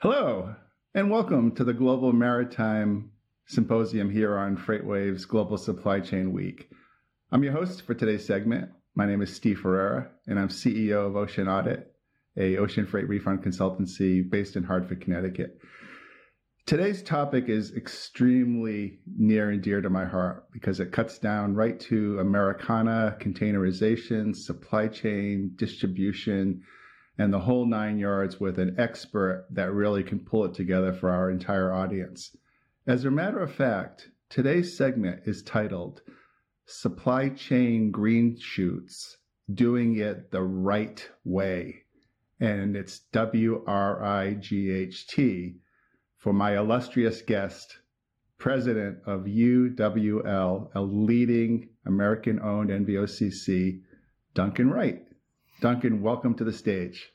Hello, and welcome to the Global Maritime Symposium here on FreightWaves Global Supply Chain Week. I'm your host for today's segment. My name is Steve Ferreira, and I'm CEO of Ocean Audit, a ocean freight refund consultancy based in Hartford, Connecticut. Today's topic is extremely near and dear to my heart because it cuts down right to Americana, containerization, supply chain, distribution, and the whole nine yards with an expert that really can pull it together for our entire audience. As a matter of fact, today's segment is titled Supply Chain Green Shoots Doing It the Right Way. And it's W R I G H T for my illustrious guest, president of UWL, a leading American owned NVOCC, Duncan Wright. Duncan, welcome to the stage.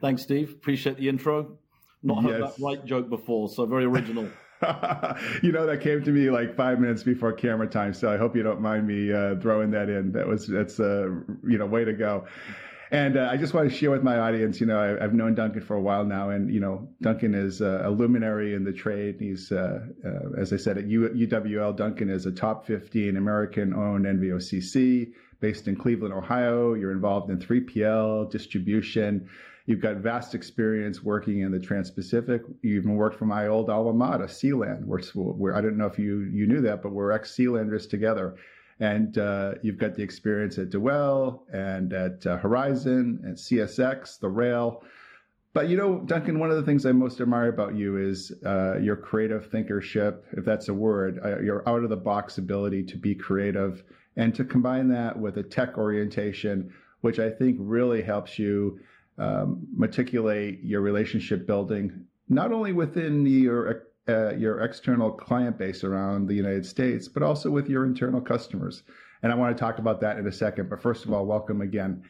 Thanks, Steve. Appreciate the intro. Not heard yes. that right joke before, so very original. you know, that came to me like five minutes before camera time, so I hope you don't mind me uh, throwing that in. That was that's a uh, you know way to go. And uh, I just want to share with my audience, you know, I, have known Duncan for a while now, and you know, Duncan is a, a luminary in the trade. He's, uh, uh, as I said, at U, UWL, Duncan is a top 15 American-owned NVOCC based in Cleveland, Ohio. You're involved in 3PL distribution. You've got vast experience working in the Trans-Pacific. You even worked for my old alma mater, Sealand, where, where I don't know if you you knew that, but we're ex-Sealanders together. And uh, you've got the experience at Dewell and at uh, Horizon and CSX, the rail. But you know, Duncan, one of the things I most admire about you is uh, your creative thinkership, if that's a word, uh, your out of the box ability to be creative and to combine that with a tech orientation, which I think really helps you um, matriculate your relationship building, not only within your uh, your external client base around the United States, but also with your internal customers. And I want to talk about that in a second. But first of all, welcome again.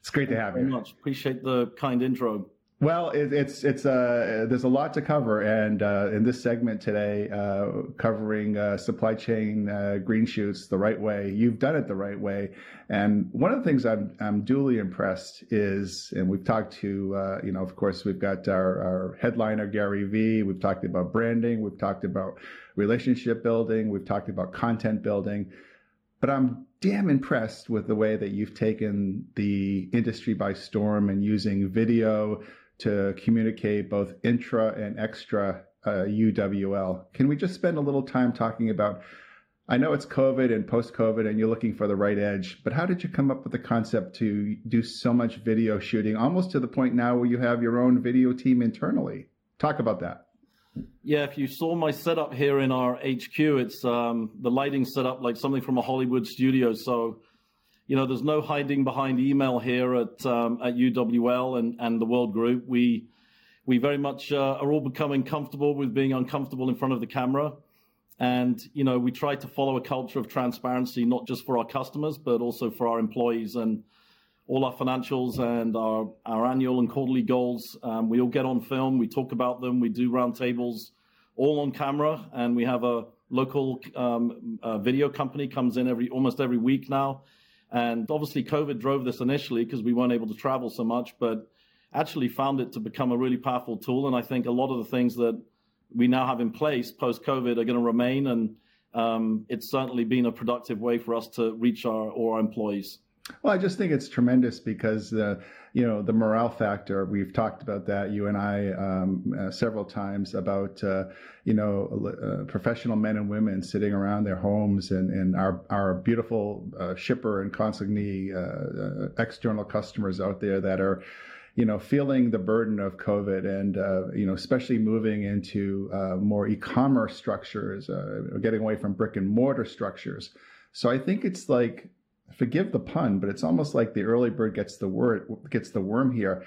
It's great Thank to have you. Very much. Appreciate the kind intro. Well, it, it's it's uh, there's a lot to cover, and uh, in this segment today, uh, covering uh, supply chain uh, green shoots the right way. You've done it the right way, and one of the things I'm I'm duly impressed is, and we've talked to, uh, you know, of course, we've got our, our headliner Gary Vee. We've talked about branding. We've talked about relationship building. We've talked about content building, but I'm damn impressed with the way that you've taken the industry by storm and using video to communicate both intra and extra uh, UWL. Can we just spend a little time talking about? I know it's COVID and post COVID, and you're looking for the right edge, but how did you come up with the concept to do so much video shooting, almost to the point now where you have your own video team internally? Talk about that. Yeah, if you saw my setup here in our HQ, it's um, the lighting set up like something from a Hollywood studio. So you know, there's no hiding behind email here at um, at UWL and and the World Group. We we very much uh, are all becoming comfortable with being uncomfortable in front of the camera, and you know, we try to follow a culture of transparency, not just for our customers, but also for our employees and all our financials and our our annual and quarterly goals. Um, we all get on film, we talk about them, we do roundtables, all on camera, and we have a local um, uh, video company comes in every almost every week now and obviously, COVID drove this initially because we weren't able to travel so much, but actually found it to become a really powerful tool. And I think a lot of the things that we now have in place post COVID are going to remain. And um, it's certainly been a productive way for us to reach our, or our employees. Well, I just think it's tremendous because uh, you know the morale factor. We've talked about that you and I um, uh, several times about uh, you know uh, professional men and women sitting around their homes and, and our our beautiful uh, shipper and consignee uh, external customers out there that are you know feeling the burden of COVID and you know especially moving into more e-commerce structures, getting away from brick and mortar structures. So I think it's like forgive the pun, but it's almost like the early bird gets the word gets the worm here.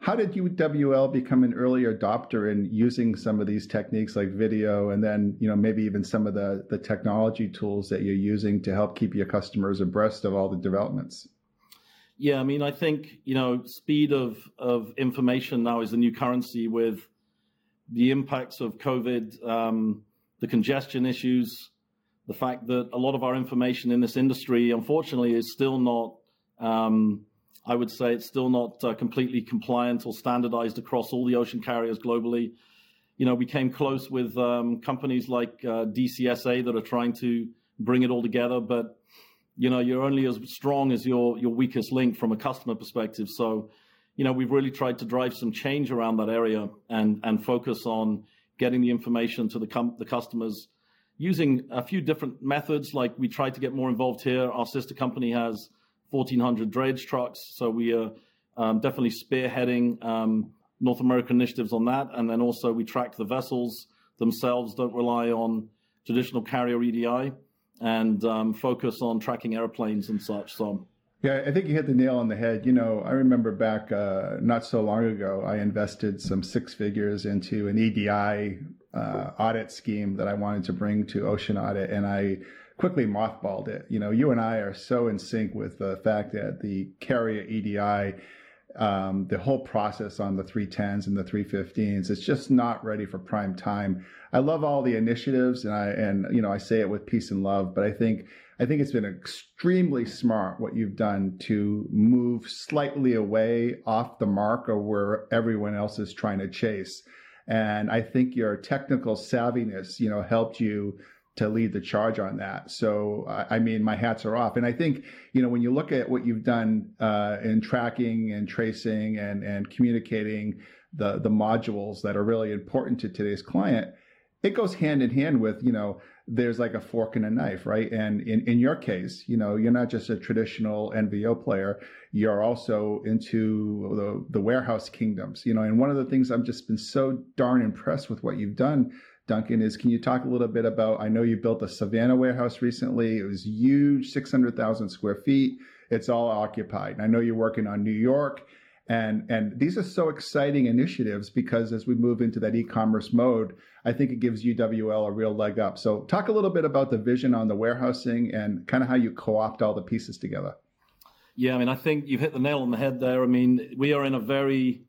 How did UWL become an early adopter in using some of these techniques like video and then, you know, maybe even some of the, the technology tools that you're using to help keep your customers abreast of all the developments? Yeah, I mean, I think, you know, speed of, of information now is the new currency with the impacts of COVID, um, the congestion issues, the fact that a lot of our information in this industry, unfortunately, is still not um, I would say it's still not uh, completely compliant or standardized across all the ocean carriers globally. You know, we came close with um, companies like uh, DCSA that are trying to bring it all together, but you know, you're only as strong as your your weakest link from a customer perspective. So, you know, we've really tried to drive some change around that area and and focus on getting the information to the com- the customers using a few different methods. Like we tried to get more involved here. Our sister company has 1,400 drayage trucks, so we are um, definitely spearheading um, North American initiatives on that. And then also we track the vessels themselves. Don't rely on traditional carrier EDI and um, focus on tracking airplanes and such. So. Yeah, I think you hit the nail on the head. You know, I remember back uh, not so long ago, I invested some six figures into an EDI uh, audit scheme that I wanted to bring to Ocean Audit, and I quickly mothballed it. You know, you and I are so in sync with the fact that the carrier EDI, um, the whole process on the 310s and the 315s, it's just not ready for prime time. I love all the initiatives, and I and you know I say it with peace and love, but I think I think it's been extremely smart what you've done to move slightly away off the mark of where everyone else is trying to chase. And I think your technical savviness, you know, helped you to lead the charge on that. So, I mean, my hats are off. And I think, you know, when you look at what you've done uh, in tracking and tracing and, and communicating the, the modules that are really important to today's client, it goes hand in hand with you know there's like a fork and a knife right? And in, in your case you know you're not just a traditional nvo player. You're also into the, the warehouse kingdoms you know and one of the things i've just been so darn impressed with what you've done duncan is can you talk a little bit about i know you built a savannah warehouse recently. It was huge 600000 square feet. It's all occupied. And i know you're working on new york and and these are so exciting initiatives because as we move into that e-commerce mode, I think it gives UWL a real leg up. So talk a little bit about the vision on the warehousing and kind of how you co-opt all the pieces together. Yeah, I mean, I think you've hit the nail on the head there. I mean, we are in a very,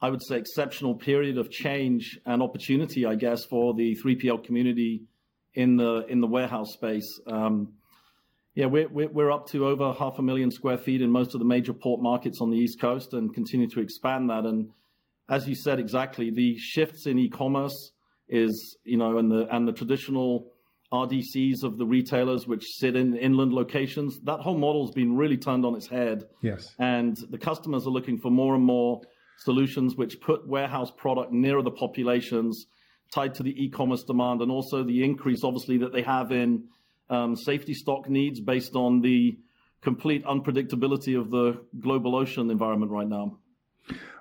I would say, exceptional period of change and opportunity, I guess, for the 3PL community in the in the warehouse space. Um, yeah, we're, we're up to over half a million square feet in most of the major port markets on the East Coast and continue to expand that. And as you said exactly, the shifts in e-commerce is, you know, and the and the traditional RDCs of the retailers which sit in inland locations, that whole model's been really turned on its head. Yes. And the customers are looking for more and more solutions which put warehouse product nearer the populations, tied to the e-commerce demand, and also the increase, obviously, that they have in um, safety stock needs based on the complete unpredictability of the global ocean environment right now.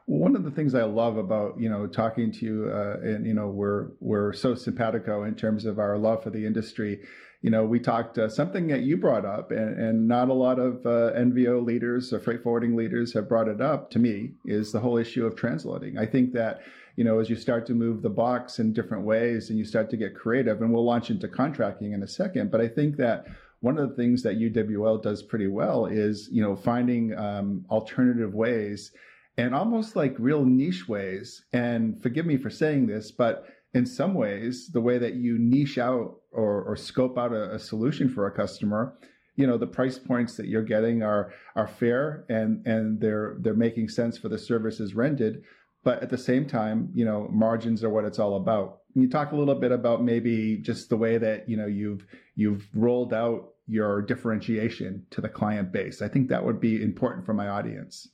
One of the things I love about you know talking to you, uh, and you know we're we're so simpatico in terms of our love for the industry. You know, we talked uh, something that you brought up, and, and not a lot of uh, NVO leaders or freight forwarding leaders have brought it up to me. Is the whole issue of transloading? I think that you know, as you start to move the box in different ways and you start to get creative, and we'll launch into contracting in a second. But I think that one of the things that UWL does pretty well is, you know, finding um, alternative ways and almost like real niche ways. And forgive me for saying this, but in some ways, the way that you niche out or, or scope out a, a solution for a customer you know the price points that you're getting are are fair and and they're they're making sense for the services rented but at the same time, you know, margins are what it's all about. Can you talk a little bit about maybe just the way that, you know, you've you've rolled out your differentiation to the client base? I think that would be important for my audience.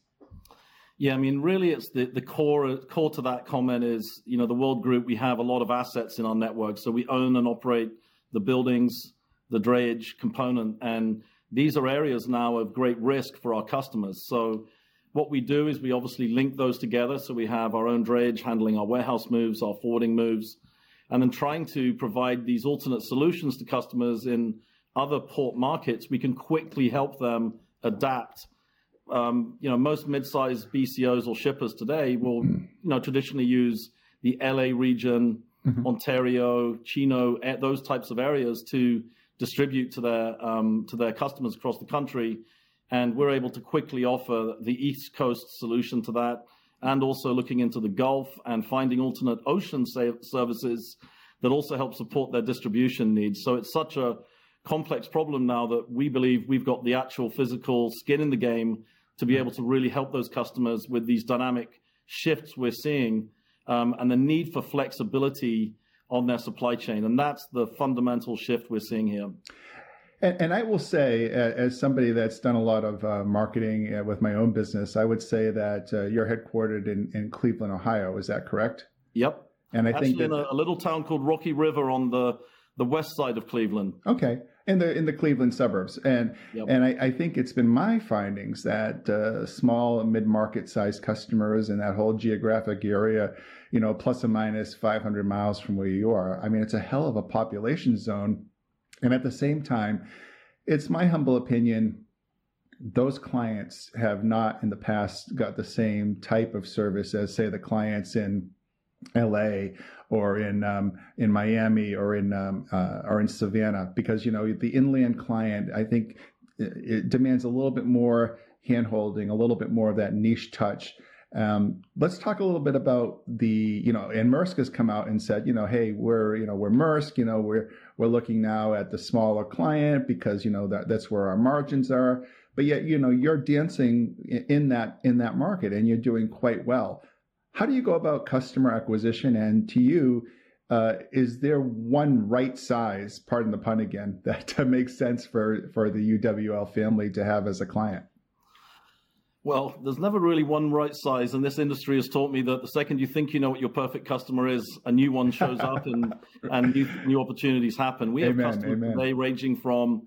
Yeah, I mean, really, it's the, the core core to that comment is, you know, the World Group. We have a lot of assets in our network, so we own and operate the buildings, the drayage component, and these are areas now of great risk for our customers. So what we do is we obviously link those together. So we have our own drayage handling our warehouse moves, our forwarding moves, and then trying to provide these alternate solutions to customers in other port markets. We can quickly help them adapt. Um, you know, most mid-sized BCOs or shippers today will, you know, traditionally use the LA region, mm-hmm. Ontario, Chino, those types of areas to distribute to their um, to their customers across the country and we're able to quickly offer the East Coast solution to that, and also looking into the Gulf and finding alternate ocean services that also help support their distribution needs. So it's such a complex problem now that we believe we've got the actual physical skin in the game to be able to really help those customers with these dynamic shifts we're seeing um, and the need for flexibility on their supply chain. And that's the fundamental shift we're seeing here. And, and, I will say, as somebody that's done a lot of uh, marketing uh, with my own business, I would say that uh, you're headquartered in, in Cleveland, Ohio. Is that correct? Yep. And I Actually, think that, in a, a, little town called Rocky River on the the west side of Cleveland. Okay, in the in the Cleveland suburbs, and yep. and I, I, think it's been my findings that uh, small mid market sized customers in that whole geographic area, you know, plus or minus 500 miles from where you are. I mean, it's a hell of a population zone and at the same time, it's my humble opinion those clients have not in the past got the same type of service as say the clients in LA or in um, in Miami or in um, uh, or in Savannah because you know the inland client I think it demands a little bit more handholding, a little bit more of that niche touch. Um, let's talk a little bit about the, you know, and Maersk has come out and said, you know, hey, we're, you know, we're Maersk, you know, we're we're looking now at the smaller client because you know that that's where our margins are. But yet, you know, you're dancing in that in that market and you're doing quite well. How do you go about customer acquisition? And to you, uh, is there one right size, pardon the pun again, that makes sense for for the UWL family to have as a client? Well, there's never really one right size, and this industry has taught me that the second you think you know what your perfect customer is, a new one shows up and and new, new opportunities happen. We have amen, customers amen. today ranging from,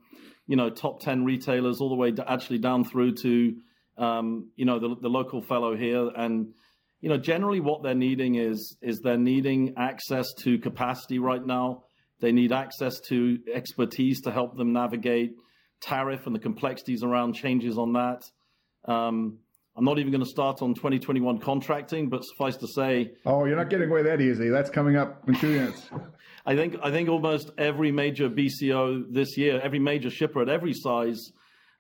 you know, top ten retailers all the way to actually down through to, um, you know, the, the local fellow here, and you know, generally what they're needing is is they're needing access to capacity right now. They need access to expertise to help them navigate tariff and the complexities around changes on that. Um, I'm not even going to start on 2021 contracting, but suffice to say. Oh, you're not getting away that easy. That's coming up in two minutes. I think I think almost every major BCO this year, every major shipper at every size,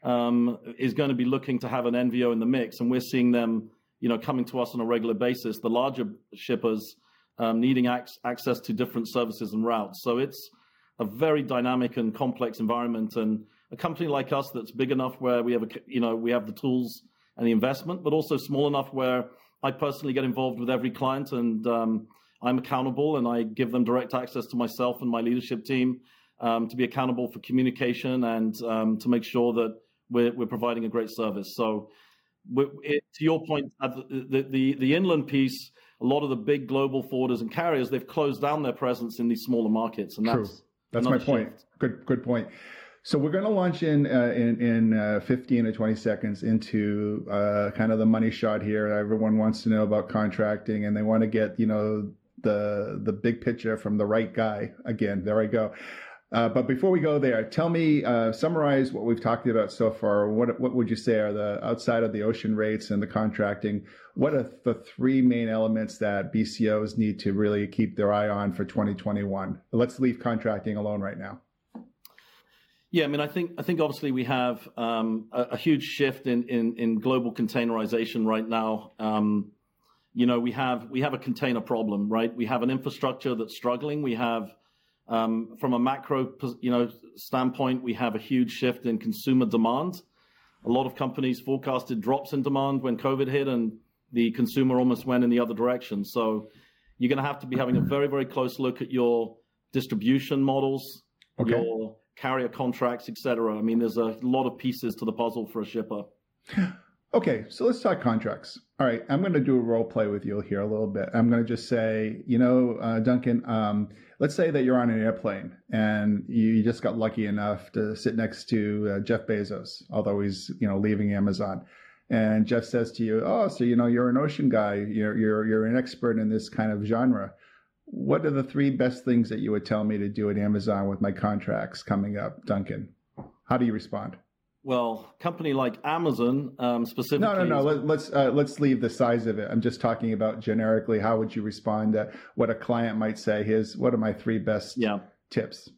um, is going to be looking to have an NVO in the mix, and we're seeing them, you know, coming to us on a regular basis. The larger shippers um, needing ac- access to different services and routes. So it's a very dynamic and complex environment, and a company like us that's big enough where we have a, you know we have the tools and the investment, but also small enough where I personally get involved with every client and um, I'm accountable and I give them direct access to myself and my leadership team um, to be accountable for communication and um, to make sure that we're, we're providing a great service. So, it, to your point, the, the, the, the inland piece, a lot of the big global forwarders and carriers, they've closed down their presence in these smaller markets. And that's, True. that's my point. Shift. Good, good point. So we're going to launch in uh, in, in uh, 15 or 20 seconds into uh, kind of the money shot here. Everyone wants to know about contracting, and they want to get you know the the big picture from the right guy. Again, there I go. Uh, but before we go there, tell me, uh, summarize what we've talked about so far. What what would you say are the outside of the ocean rates and the contracting? What are the three main elements that BCOs need to really keep their eye on for 2021? Let's leave contracting alone right now. Yeah, I mean, I think I think obviously we have um, a, a, huge shift in, in, in global containerization right now. Um, you know, we have we have a container problem, right? We have an infrastructure that's struggling. We have, um, from a macro, you know, standpoint, we have a huge shift in consumer demand. A lot of companies forecasted drops in demand when COVID hit, and the consumer almost went in the other direction. So, you're going to have to be having a very very close look at your distribution models, okay. your carrier contracts, etc. I mean, there's a lot of pieces to the puzzle for a shipper. Okay, so let's talk contracts. All right, I'm going to do a role play with you here a little bit. I'm going to just say, you know, uh, Duncan, um, let's say that you're on an airplane and you just got lucky enough to sit next to uh, Jeff Bezos, although he's, you know, leaving Amazon. And Jeff says to you, "Oh, so you know, you're an ocean guy. You're you're you're an expert in this kind of genre what are the three best things that you would tell me to do at Amazon with my contracts coming up, Duncan? How do you respond? Well, company like Amazon um, specifically. No, no, no. Let, us let's, uh, let's leave the size of it. I'm just talking about generically. How would you respond to what a client might say? Here's what are my three best yeah. tips?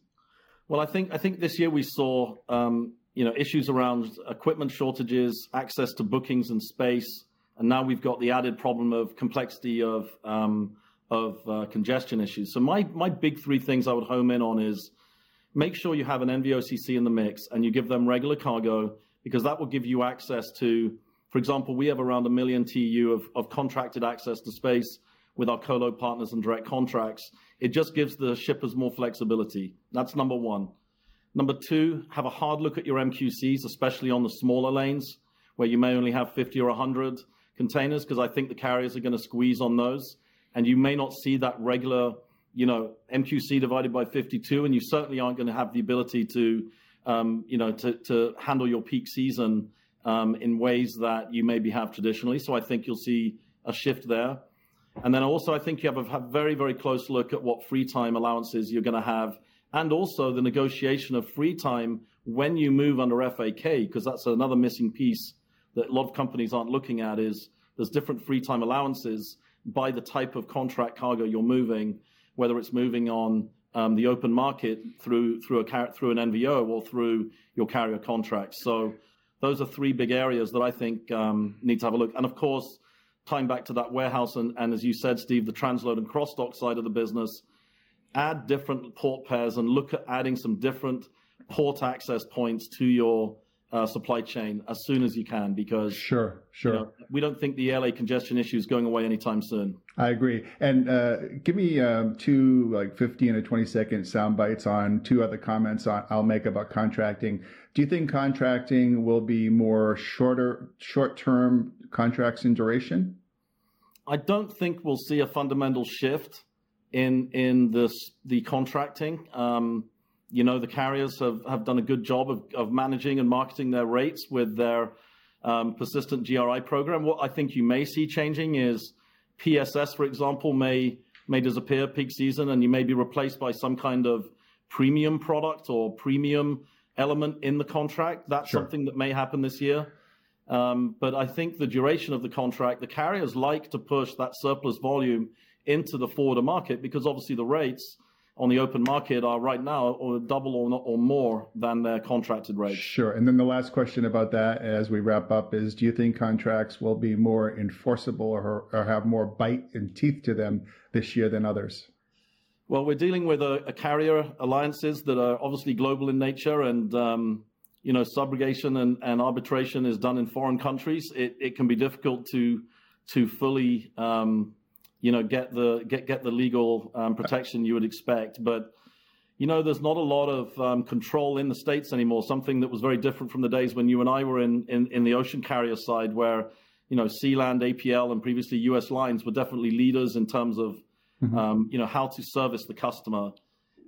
Well, I think I think this year we saw um, you know issues around equipment shortages, access to bookings and space, and now we've got the added problem of complexity of um, of uh, congestion issues. So my my big three things I would home in on is make sure you have an NVOCC in the mix and you give them regular cargo because that will give you access to For example, we have around a million TEU of, of contracted access to space with our colo partners and direct contracts. It just gives the shippers more flexibility. That's number one. Number two, have a hard look at your MQCs, especially on the smaller lanes where you may only have 50 or 100 containers, because I think the carriers are going to squeeze on those. And you may not see that regular, you know, MQC divided by 52, and you certainly aren't going to have the ability to, um, you know, to, to handle your peak season um, in ways that you maybe have traditionally. So I think you'll see a shift there. And then also, I think you have a very, very close look at what free time allowances you're going to have, and also the negotiation of free time when you move under FAK, because that's another missing piece that a lot of companies aren't looking at is there's different free time allowances by the type of contract cargo you're moving, whether it's moving on um, the open market through through a through an NVO or through your carrier contracts. So those are three big areas that I think um, need to have a look. And of course, tying back to that warehouse and, and as you said, Steve, the transload and cross dock side of the business, add different port pairs and look at adding some different port access points to your uh, supply chain as soon as you can because sure sure you know, we don't think the LA congestion issue is going away anytime soon. I agree. And uh, give me um, two like 15 or 20 second sound bites on two other comments on, I'll make about contracting. Do you think contracting will be more shorter short term contracts in duration? I don't think we'll see a fundamental shift in in this the contracting. Um, you know, the carriers have, have done a good job of, of managing and marketing their rates with their um, persistent GRI program. What I think you may see changing is PSS, for example, may may disappear peak season, and you may be replaced by some kind of premium product or premium element in the contract. That's sure. something that may happen this year. Um, but I think the duration of the contract, the carriers like to push that surplus volume into the forwarder market because obviously the rates on the open market are right now or double or, not, or more than their contracted rates. Sure. And then the last question about that as we wrap up is do you think contracts will be more enforceable or, or have more bite and teeth to them this year than others? Well, we're dealing with a, a carrier alliances that are obviously global in nature and um, you know, subrogation and, and, arbitration is done in foreign countries. It, it can be difficult to to fully um, you know, get the get get the legal um, protection you would expect. But you know, there's not a lot of um, control in the states anymore. Something that was very different from the days when you and I were in in, in the ocean carrier side, where you know, Sealand, APL, and previously U.S. lines were definitely leaders in terms of mm-hmm. um, you know how to service the customer.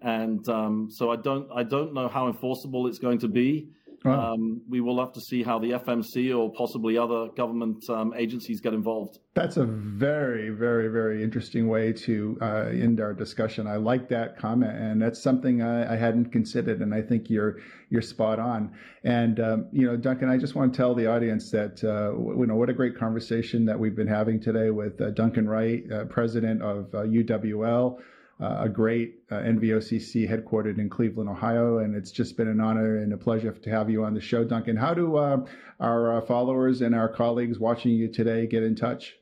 And um, so I don't I don't know how enforceable it's going to be. Um, we will have to see how the FMC or possibly other government um, agencies get involved. That's a very, very, very interesting way to uh, end our discussion. I like that comment, and that's something I, I hadn't considered, and I think you're you're spot on. And um, you know, Duncan, I just want to tell the audience that uh, you know what a great conversation that we've been having today with uh, Duncan Wright, uh, president of UWL. Uh, a great uh, NVOCC headquartered in Cleveland, Ohio. And it's just been an honor and a pleasure to have you on the show, Duncan. How do uh, our uh, followers and our colleagues watching you today get in touch?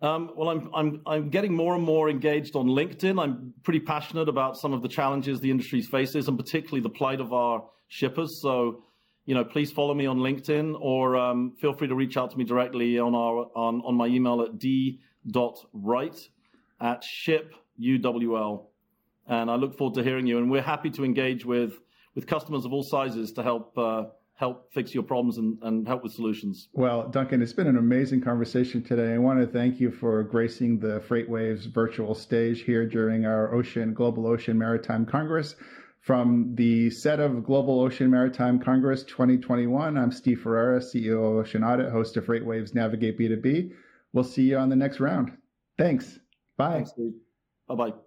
Um, well, I'm, I'm, I'm getting more and more engaged on LinkedIn. I'm pretty passionate about some of the challenges the industry faces, and particularly the plight of our shippers. So, you know, please follow me on LinkedIn, or um, feel free to reach out to me directly on our on, on my email at d.wright at ship UWL. And I look forward to hearing you. And we're happy to engage with, with customers of all sizes to help uh, help fix your problems and, and help with solutions. Well, Duncan, it's been an amazing conversation today. I want to thank you for gracing the FreightWaves virtual stage here during our Ocean Global Ocean Maritime Congress. From the set of Global Ocean Maritime Congress 2021, I'm Steve Ferreira, CEO of Ocean Audit, host of FreightWaves Navigate B2B. We'll see you on the next round. Thanks. Bye. Thanks, Bye bye.